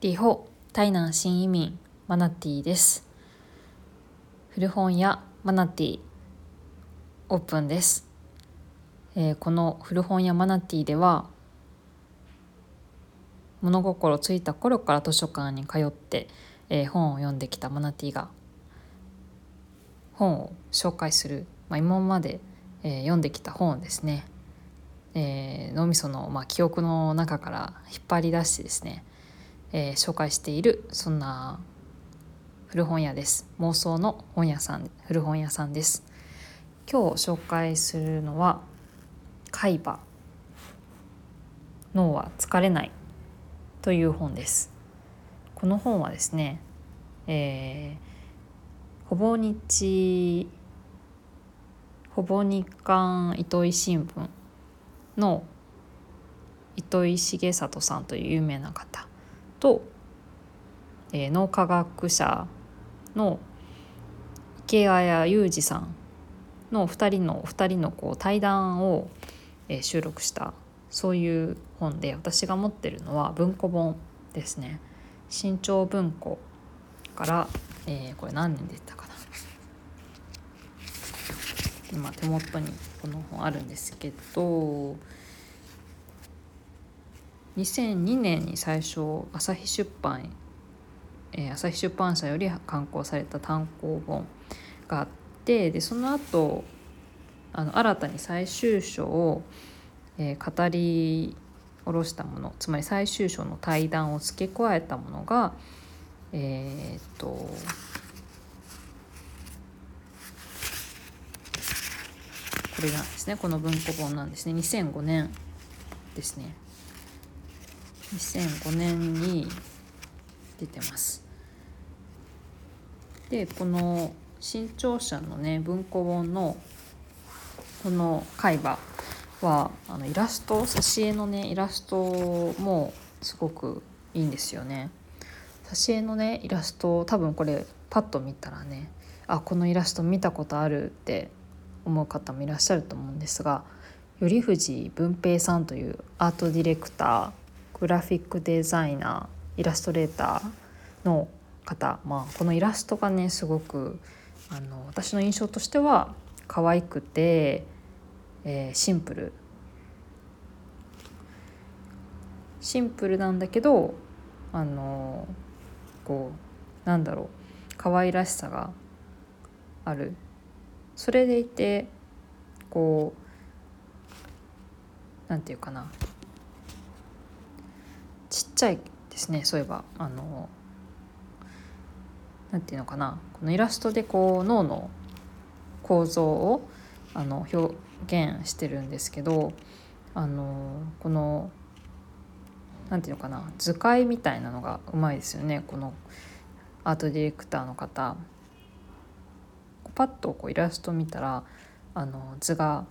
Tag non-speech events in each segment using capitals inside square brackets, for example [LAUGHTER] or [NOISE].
リホ台南新移民マナティです。古本屋マナティオープンです、えー、この古本屋マナティでは物心ついた頃から図書館に通って、えー、本を読んできたマナティが本を紹介する、まあ、今まで、えー、読んできた本ですね、えー、脳みその、まあ、記憶の中から引っ張り出してですね、えー、紹介しているそんな古本屋です。妄想の本屋さん古本屋さんです。今日紹介するのは海馬脳は疲れないという本です。この本はですね、えー、ほぼ日ほぼ日刊糸井新聞の糸井重里さんという有名な方。と、えー、脳科学者の池谷裕二さんの2人の2人のこう対談を、えー、収録したそういう本で私が持ってるのは文庫本ですね。新潮文庫から、えー、これ何年でいったかな。今手元にこの本あるんですけど2002年に最初朝日出版、えー、朝日出版社より刊行された単行本があってでその後あの新たに最終章を、えー、語り下ろしたものつまり最終章の対談を付け加えたものがえー、っとこれなんですね。この文庫本なんですね。2005年ですね。2005年に出てます。でこの新潮社のね文庫本のこの海馬はあのイラスト挿絵のねイラストもすごくいいんですよね。挿絵のねイラスト多分これパッと見たらねあこのイラスト見たことあるって思う方もいらっしゃると思うんですが頼藤文平さんというアートディレクターグラフィックデザイナーイラストレーターの方、まあ、このイラストがねすごくあの私の印象としては可愛くて、えー、シンプル。シンプルなんだけどあのこうなんだろう。可愛らしさがある。それでいてこうなんていうかな。ちゃいですねそういえば。あのなんていうのかな。このイラストでこう脳の構造をあの表現してるんですけどあのこのなんていうのかな。図解みたいなのがうまいですよね。このアートディレクターの方。パッとこうイラスト見たらあの図が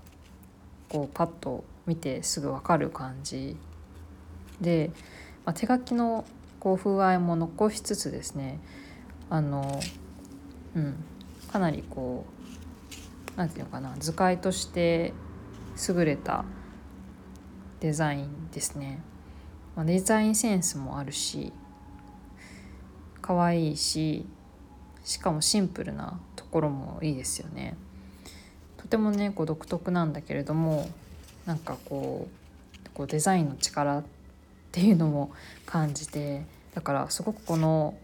こうパッと見てすぐ分かる感じで、まあ、手書きのこう風合いも残しつつですねあの、うん、かなりこう何て言うのかな図解として優れたデザインですね。まあ、デザインセンスもあるし可愛いししかもシンプルなところもいいですよね。とてもねこう独特なんだけれどもなんかこうこうデザインの力っていうのも感じてだからすごくこの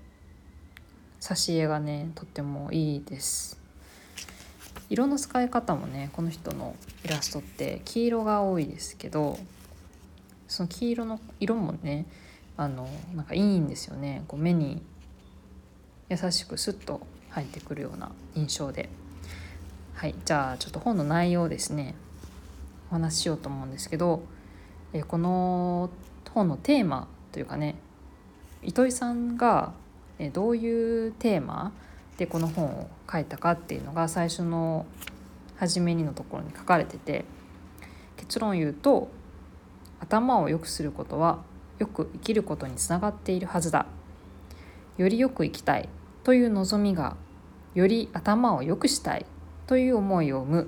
挿絵がねとってもいいです。色の使い方もねこの人のイラストって黄色が多いですけどその黄色の色もねあのなんかいいんですよね。こう目に優しくスッと入ってくるような印象で。はいじゃあちょっと本の内容ですね。お話ししようと思うんですけどえこの本のテーマというかね糸井さんがどういうテーマでこの本を書いたかっていうのが最初の初めにのところに書かれてて結論言うと頭を良くすることはよく生きることにつながっているはずだ。よりよく生きたいという望みがより頭を良くしたいという思いを生む。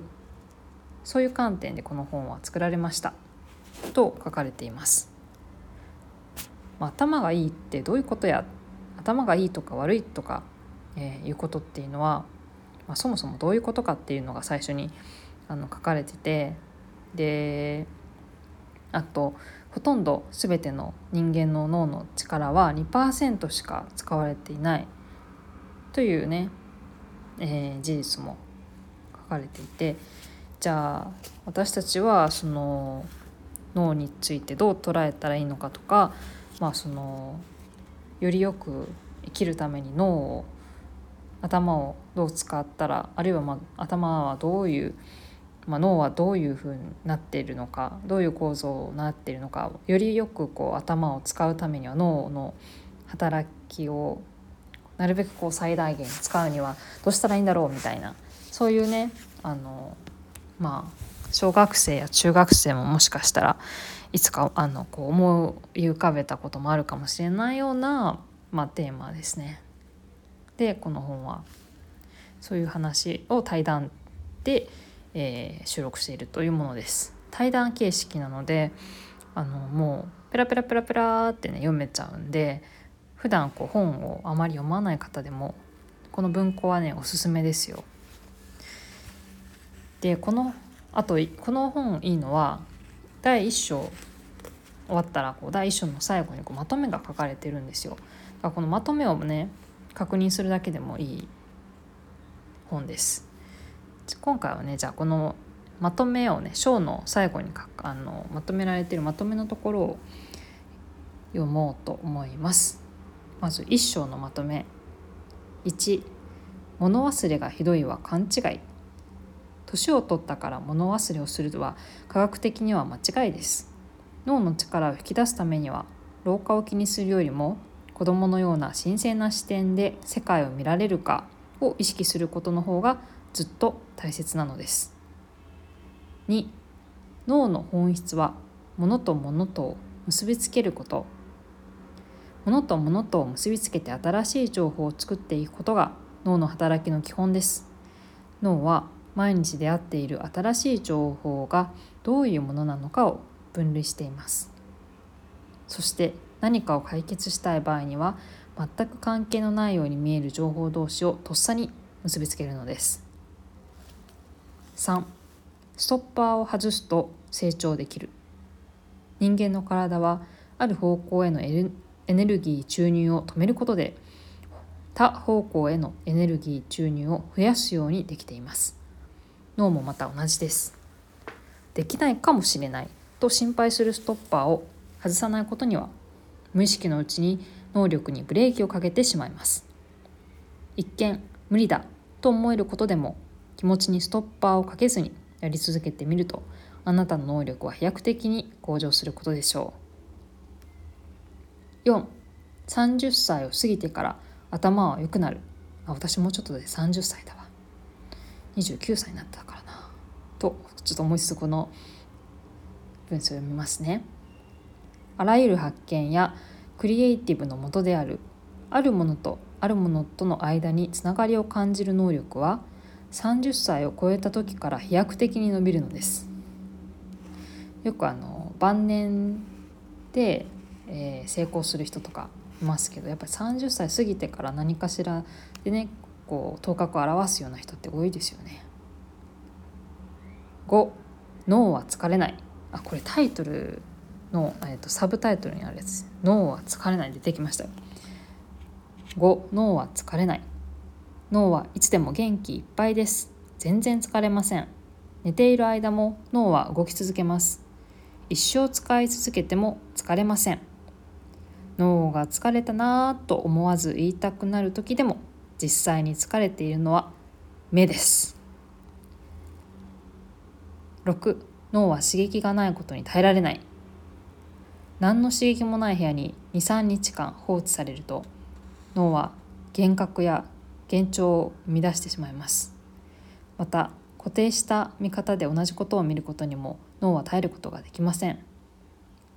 そういう観点でこの本は作られました。と書かれています。まあ、頭がいいってどういうことや頭がいいとか悪いとか、えー、いうことっていうのは、まあ、そもそもどういうことかっていうのが最初にあの書かれててであとほとんど全ての人間の脳の力は2%しか使われていないというね、えー、事実も書かれていてじゃあ私たちはその脳についてどう捉えたらいいのかとか、まあ、そのよりよく生きるために脳を頭をどう使ったらあるいはまあ頭はどういうまあ、脳はどういうふうになっているのかどういう構造になっているのかよりよくこう頭を使うためには脳の働きをなるべくこう最大限使うにはどうしたらいいんだろうみたいなそういうねあのまあ小学生や中学生ももしかしたらいつかあのこう思い浮かべたこともあるかもしれないような、まあ、テーマですね。でこの本はそういう話を対談でえー、収録しているというものです。対談形式なのであのもうペラペラペラペラってね読めちゃうんで普段こう本をあまり読まない方でもこの文庫はねおすすめですよ。でこのあとこの本いいのは第1章終わったらこう第1章の最後にこうまとめが書かれてるんですよ。だからこのまとめをね確認するだけでもいい本です。今回はねじゃあこのまとめをね章の最後にかあのまとめられてるまとめのところを読もうと思います。まず1章のまとめ1物忘れがひどいは勘違い年を取ったから物忘れをするとは科学的には間違いです。脳の力を引き出すためには老化を気にするよりも子供のような新鮮な視点で世界を見られるかを意識することの方がずっと大切なのです。2脳の本質は物と物とを結びつけること。物と物とを結びつけて新しい情報を作っていくことが脳の働きの基本です。脳は毎日出会っている新しい情報がどういうものなのかを分類しています。そして何かを解決したい場合には全く関係のないように見える情報同士をとっさに結びつけるのです。3ストッパーを外すと成長できる。人間の体はある方向へのエネルギー注入を止めることで他方向へのエネルギー注入を増やすようにできています。脳もまた同じです。できないかもしれない。と心配するストッパーを外さないことには無意識のうちに能力にブレーキをかけてしまいます。一見無理だと思えることでも気持ちにストッパーをかけずにやり続けてみるとあなたの能力は飛躍的に向上することでしょう。430歳を過ぎてから頭は良くなる。あ私もうちょっとで30歳だわ。29歳になったからな。とちょっと思いつつこの文章を読みますね。あらゆる発見やクリエイティブのもとであるあるものとあるものとの間につながりを感じる能力は30歳を超えた時から飛躍的に伸びるのです。よくあの晩年で、えー、成功する人とかいますけどやっぱり30歳過ぎてから何かしらでねこう頭角を表すような人って多いですよね。5脳は疲れない。あこれタイトルの、えーと、サブタイトルにあるやつ「脳は疲れない」出てきました。よ。5脳は疲れない。脳はいつでも元気いっぱいです。全然疲れません。寝ている間も脳は動き続けます。一生使い続けても疲れません。脳が疲れたなぁと思わず言いたくなる時でも実際に疲れているのは目です。6脳は刺激がないことに耐えられない。何の刺激もない部屋に23日間放置されると脳は幻覚や幻聴を生み出してしまいます。また固定した見方で同じことを見ることにも脳は耐えることができません。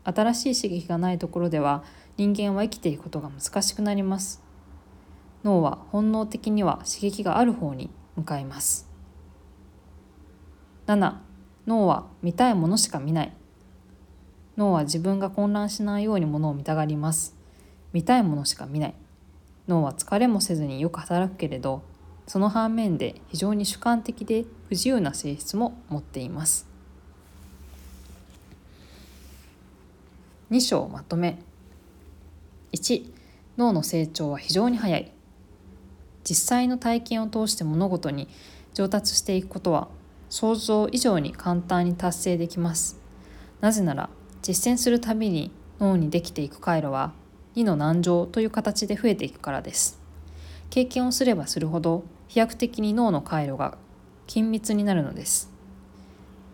新しい刺激がないところでは人間は生きていくことが難しくなります。脳は本能的には刺激がある方に向かいます。7脳は見たいものしか見ない。脳は自分が混乱しないようにものを見たがります。見たいものしか見ない。脳は疲れもせずによく働くけれどその反面で非常に主観的で不自由な性質も持っています。2章まとめ。1脳の成長は非常に早い。実際の体験を通して物事に上達していくことは想像以上に簡単に達成できます。なぜなら実践するたびに脳にできていく回路は2の難乗という形で増えていくからです。経験をすればするほど飛躍的に脳の回路が緊密になるのです。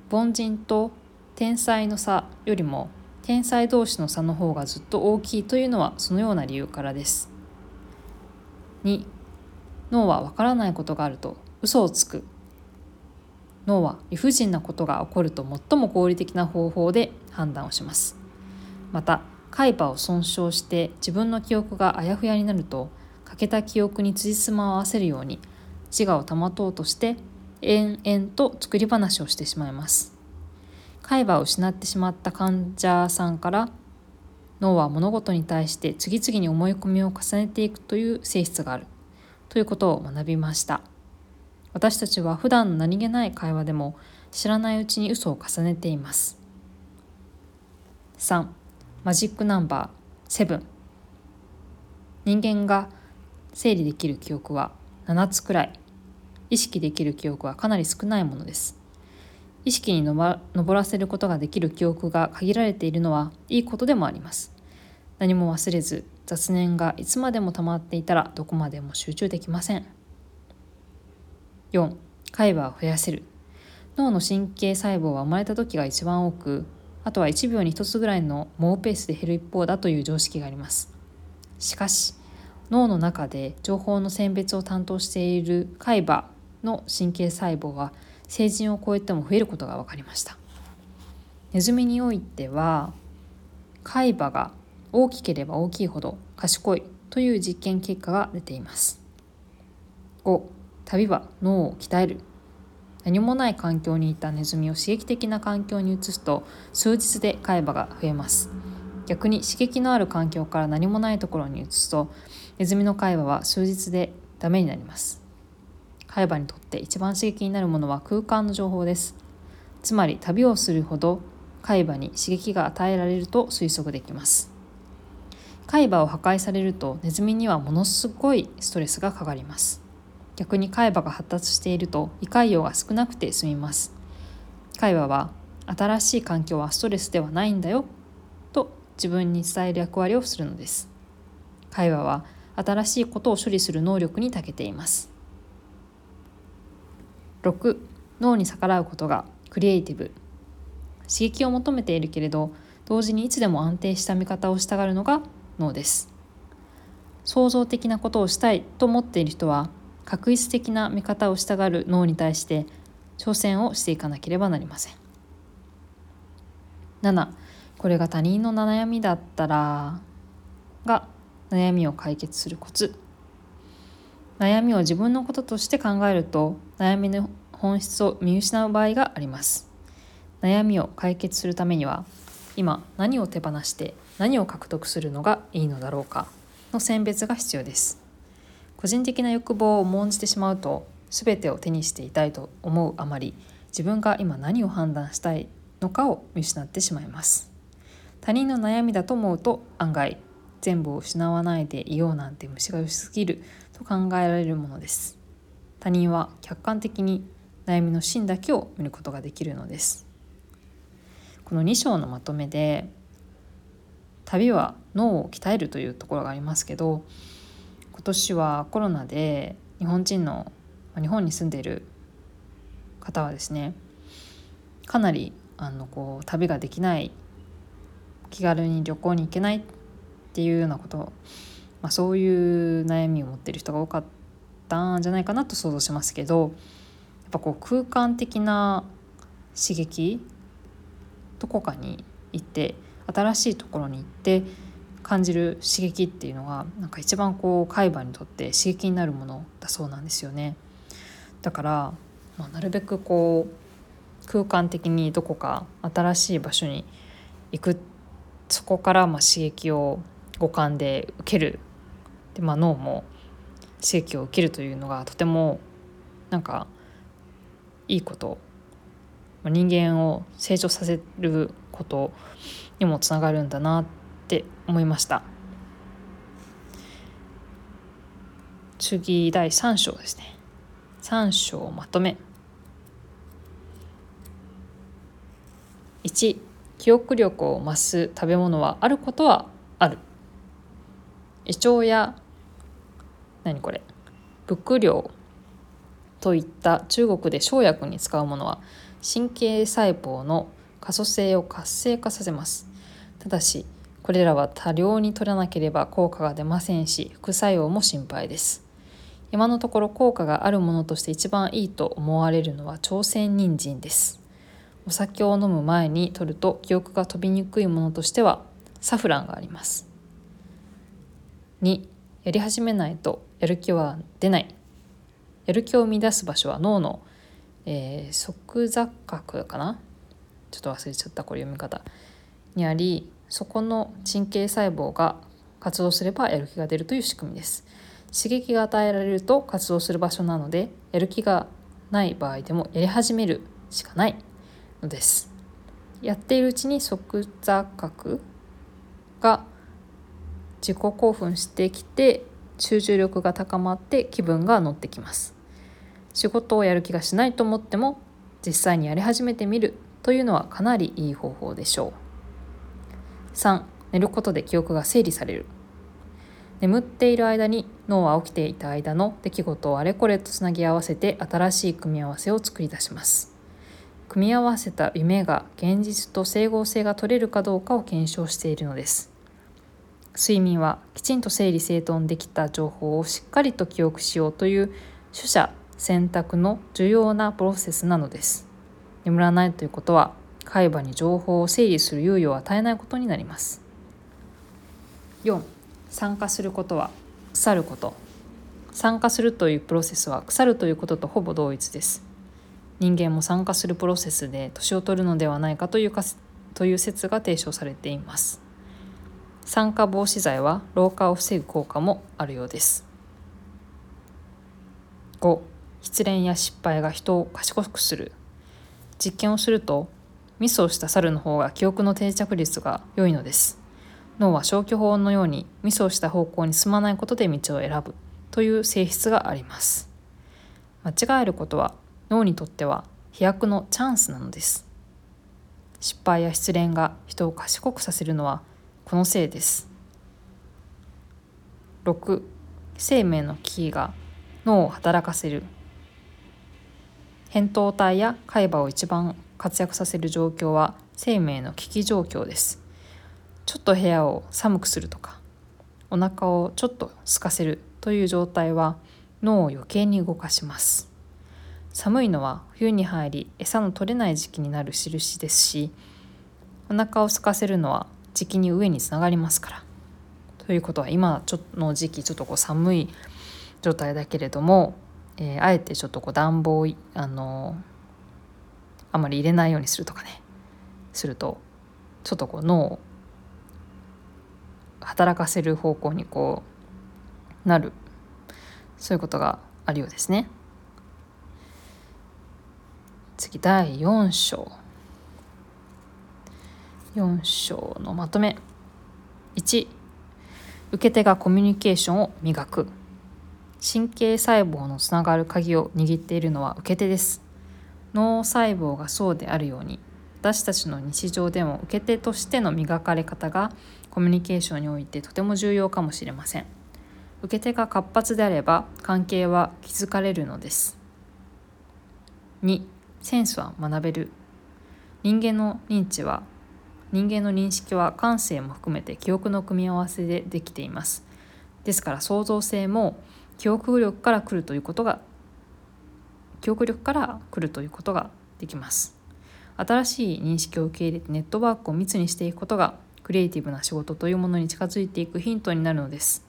凡人と天才の差よりも天才同士の差の方がずっと大きいというのはそのような理由からです。2脳はわからないことがあると嘘をつく。脳は理不尽なことが起こると最も合理的な方法で判断をします。また海馬を損傷して自分の記憶があやふやになると欠けた記憶に辻褄を合わせるように自我を保とうとして延々と作り話をしてしまいます。海馬を失ってしまった患者さんから脳は物事に対して次々に思い込みを重ねていくという性質がある。ということを学びました。私たちは普段の何気ない会話でも知らないうちに嘘を重ねています。3マジックナンバー7人間が整理できる記憶は7つくらい。意識できる記憶はかなり少ないものです。意識に上らせることができる記憶が限られているのはいいことでもあります。何も忘れず雑念がいつまでも溜まっていたらどこまでも集中できません。4海馬を増やせる。脳の神経細胞は生まれた時が一番多くあとは1秒に1つぐらいの猛ペースで減る一方だという常識があります。しかし脳の中で情報の選別を担当している海馬の神経細胞は成人を超えても増えることが分かりました。ネズミにおいては海馬が大きければ大きいほど賢いという実験結果が出ています。5旅は脳を鍛える。何もない環境にいたネズミを刺激的な環境に移すと数日で海馬が増えます。逆に刺激のある環境から何もないところに移すとネズミの海馬は数日でダメになります。海馬にとって一番刺激になるものは空間の情報です。つまり旅をするほど海馬に刺激が与えられると推測できます。海馬を破壊されるとネズミにはものすごいストレスがかかります。逆に海馬が発達していると胃潰瘍が少なくて済みます。海馬は新しい環境はストレスではないんだよと自分に伝える役割をするのです。海馬は新しいことを処理する能力に長けています。6脳に逆らうことがクリエイティブ。刺激を求めているけれど同時にいつでも安定した見方をしたがるのが脳です。創造的なことをしたいと思っている人は確一的な見方をしたがる脳に対して挑戦をしていかなければなりません。7これが他人の悩みだったらが悩みを解決するコツ。悩みを自分のこととして考えると悩みの本質を見失う場合があります。悩みを解決するためには今何を手放して何を獲得するのがいいのだろうかの選別が必要です。個人的な欲望を重んじてしまうと全てを手にしていたいと思うあまり自分が今何を判断したいのかを見失ってしまいます。他人の悩みだと思うと案外全部を失わないでいようなんて虫が良すぎると考えられるものです。他人は客観的に悩みの芯だけを見ることができるのです。この2章のまとめで旅は脳を鍛えるというところがありますけど今年はコロナで日本人の日本に住んでいる方はですねかなりあのこう旅ができない気軽に旅行に行けないっていうようなこと、まあ、そういう悩みを持ってる人が多かったんじゃないかなと想像しますけどやっぱこう空間的な刺激どこかに行って新しいところに行って感じる刺激っていうのがなんか一番こう海馬にとって刺激になるものだそうなんですよね。だから、まあ、なるべくこう空間的にどこか新しい場所に行く。そこからま刺激を五感で受ける。で、まあ、脳も刺激を受けるというのがとてもなんかいいこと。人間を成長させることにもつながるんだなって思いました。次第3章ですね。3章まとめ。1記憶力を増す食べ物はあることはある。胃腸や何これ。仏領といった中国で生薬に使うものは神経細胞の可塑性を活性化させます。ただしこれらは多量に取らなければ効果が出ませんし副作用も心配です。今のところ効果があるものとして一番いいと思われるのは朝鮮人参です。お酒を飲む前に摂ると記憶が飛びにくいものとしてはサフランがあります。2やり始めないとやる気は出ない。やる気を生み出す場所は脳の、えー、側座角かなちょっと忘れちゃったこれ読み方にありそこの神経細胞が活動すればやる気が出るという仕組みです刺激が与えられると活動する場所なのでやる気がない場合でもやり始めるしかないのです。やっているうちに側座角が自己興奮してきて集中力が高まって気分が乗ってきます。仕事をやる気がしないと思っても実際にやり始めてみる。というのはかなりいい方法でしょう。3寝ることで記憶が整理される。眠っている間に脳は起きていた間の出来事をあれこれとつなぎ合わせて新しい組み合わせを作り出します。組み合わせた夢が現実と整合性が取れるかどうかを検証しているのです。睡眠はきちんと整理整頓できた情報をしっかりと記憶しようという取捨選択の重要なプロセスなのです。眠らないということは海馬に情報を整理する猶予を与えないことになります。4参加することは腐ること。参加するというプロセスは腐るということとほぼ同一です。人間も参加するプロセスで年を取るのではないかというかという説が提唱されています。酸化防止剤は老化を防ぐ効果もあるようです。5失恋や失敗が人を賢くする。実験をするとミスをした猿の方が記憶の定着率が良いのです。脳は消去法のようにミスをした方向に進まないことで道を選ぶという性質があります。間違えることは脳にとっては飛躍のチャンスなのです。失敗や失恋が人を賢くさせるのはこのせいです。6生命の危機が脳を働かせる。扁桃体や海馬を一番活躍させる状況は生命の危機状況ですちょっと部屋を寒くするとかお腹をちょっと空かせるという状態は脳を余計に動かします寒いのは冬に入り餌の取れない時期になる印ですしお腹を空かせるのは時期に上につながりますから。ということは今ちょの時期ちょっとこう寒い状態だけれども、えー、あえてちょっとこう暖房あのあまり入れないようにするとかね。するとちょっとこう脳を働かせる方向にこうなる。そういうことがあるようですね。次第4章。4章のまとめ。1受け手がコミュニケーションを磨く。神経細胞のつながる鍵を握っているのは受け手です。脳細胞がそうであるように私たちの日常でも受け手としての磨かれ方がコミュニケーションにおいてとても重要かもしれません。受け手が活発であれば関係は築かれるのです。2センスは学べる。人間の認知は人間の認識は感性も含めて記憶の組み合わせでできています。ですから創造性も記憶力から来るということが記憶力から来るということができます。新しい認識を受け入れてネットワークを密にしていくことがクリエイティブな仕事というものに近づいていくヒントになるのです。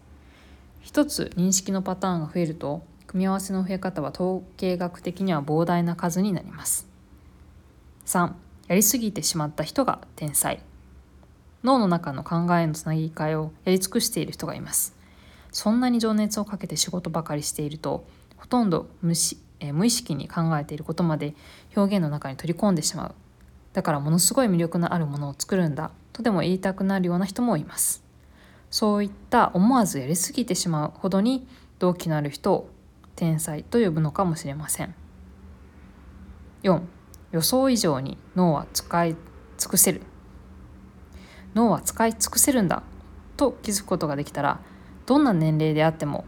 一つ認識のパターンが増えると組み合わせの増え方は統計学的には膨大な数になります。3やりすぎてしまった人が天才。脳の中の考えのつなぎ替えをやり尽くしている人がいます。そんなに情熱をかけて仕事ばかりしているとほとんど無しえ無意識に考えていることまで表現の中に取り込んでしまう。だからものすごい魅力のあるものを作るんだとでも言いたくなるような人もいます。そういった思わずやりすぎてしまうほどに動機のある人を天才と呼ぶのかもしれません。4予想以上に脳は使い尽くせる。脳は使い尽くせるんだと気づくことができたらどんな年齢であっても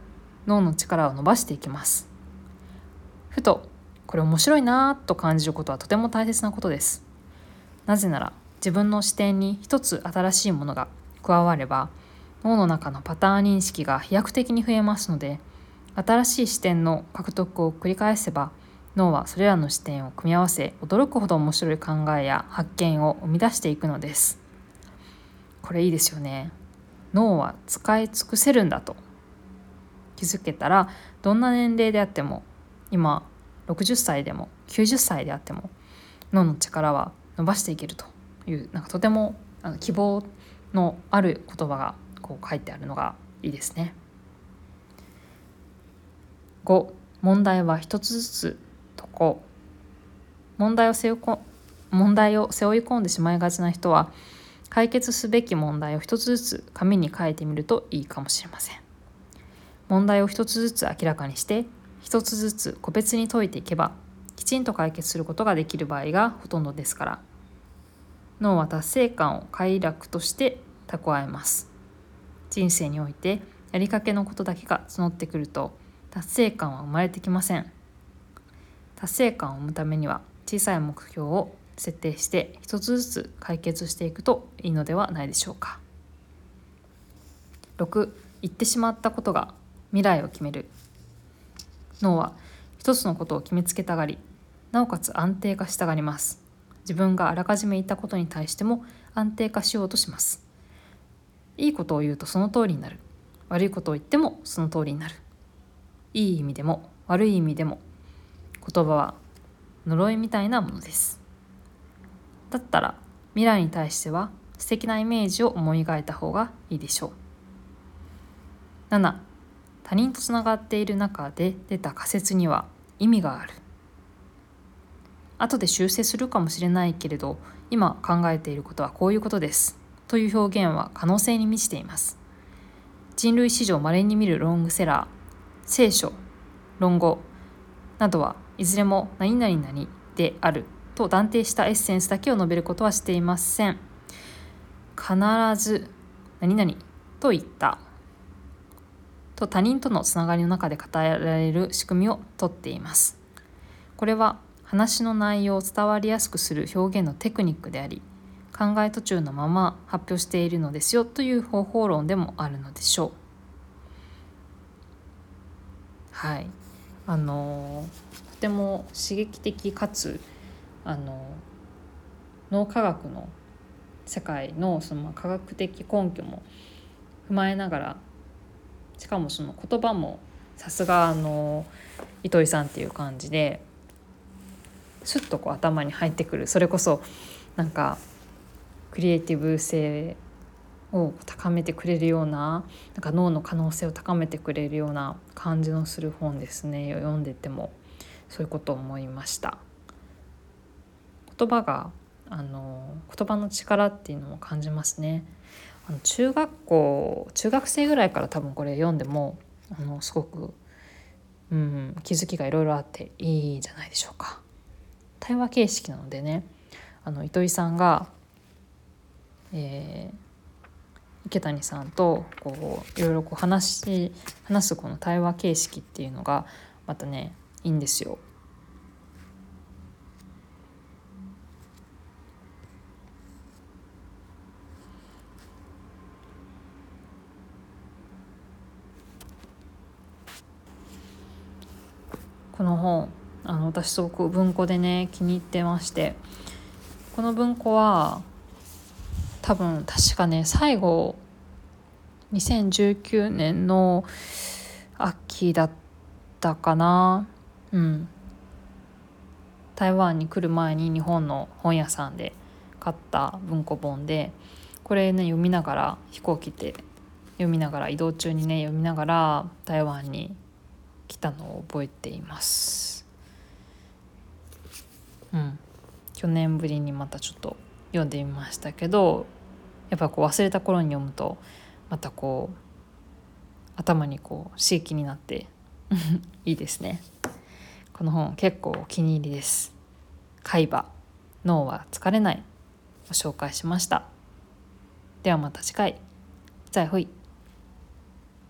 脳の力を伸ばしていきます。ふとこれ面白いなと感じることはとても大切なことです。なぜなら自分の視点に一つ新しいものが加われば脳の中のパターン認識が飛躍的に増えますので新しい視点の獲得を繰り返せば脳はそれらの視点を組み合わせ驚くほど面白い考えや発見を生み出していくのです。これいいですよね。脳は使い尽くせるんだと気づけたらどんな年齢であっても今60歳でも90歳であっても脳の力は伸ばしていけるというなんかとてもあの希望のある言葉がこう書いてあるのがいいですね。5問題は一つずつ解こう問題を背負問題を背負い込んでしまいがちな人は解決すべき問題を一つずつ紙に書いてみるといいかもしれません。問題を一つずつ明らかにして一つずつ個別に解いていけばきちんと解決することができる場合がほとんどですから。脳は達成感を快楽として蓄えます。人生においてやりかけのことだけが募ってくると達成感は生まれてきません。達成感を生むためには小さい目標を設定して一つずつ解決していくといいのではないでしょうか。6言ってしまったことが未来を決める。脳は一つのことを決めつけたがりなおかつ安定化したがります。自分があらかじめ言ったことに対しても安定化しようとします。いいことを言うとその通りになる。悪いことを言ってもその通りになる。いい意味でも悪い意味でも言葉は呪いみたいなものです。だったら未来に対しては素敵なイメージを思い描いた方がいいでしょう。7他人とつながっている中で出た仮説には意味がある。後で修正するかもしれないけれど今考えていることはこういうことです。という表現は可能性に満ちています。人類史上稀に見るロングセラー聖書論語などはいずれも何々々である。と断定したエッセンスだけを述べることはしていません。必ず何々と言った。と他人とのつながりの中で語られる仕組みをとっています。これは話の内容を伝わりやすくする表現のテクニックであり考え途中のまま発表しているのですよという方法論でもあるのでしょう。はい。あのとても刺激的かつあの脳科学の世界のその科学的根拠も踏まえながらしかもその言葉もさすがあの糸井さんっていう感じですっとこう頭に入ってくる。それこそなんかクリエイティブ性を高めてくれるようななんか脳の可能性を高めてくれるような感じのする本ですね。読んでても。そういうことを思いました。言葉があの言葉の力っていうのも感じますね。あの中学校中学生ぐらいから多分これ読んでもあのすごく、うん、気づきがいろいろあっていいんじゃないでしょうか。対話形式なのでねあの糸井さんが、えー、池谷さんとこういろいろこう話し話すこの対話形式っていうのがまたねいいんですよ。この本あの私すごく文庫でね気に入ってましてこの文庫は多分確かね最後2019年の秋だったかな。うん。台湾に来る前に日本の本屋さんで買った文庫本でこれね読みながら飛行機で読みながら移動中にね読みながら台湾に来たのを覚えています。うん。去年ぶりにまたちょっと読んでみましたけどやっぱこう忘れた頃に読むとまたこう頭にこう刺激になって [LAUGHS] いいですね。この本結構お気に入りです。海馬脳は疲れないを紹介しました。ではまた次回。再会。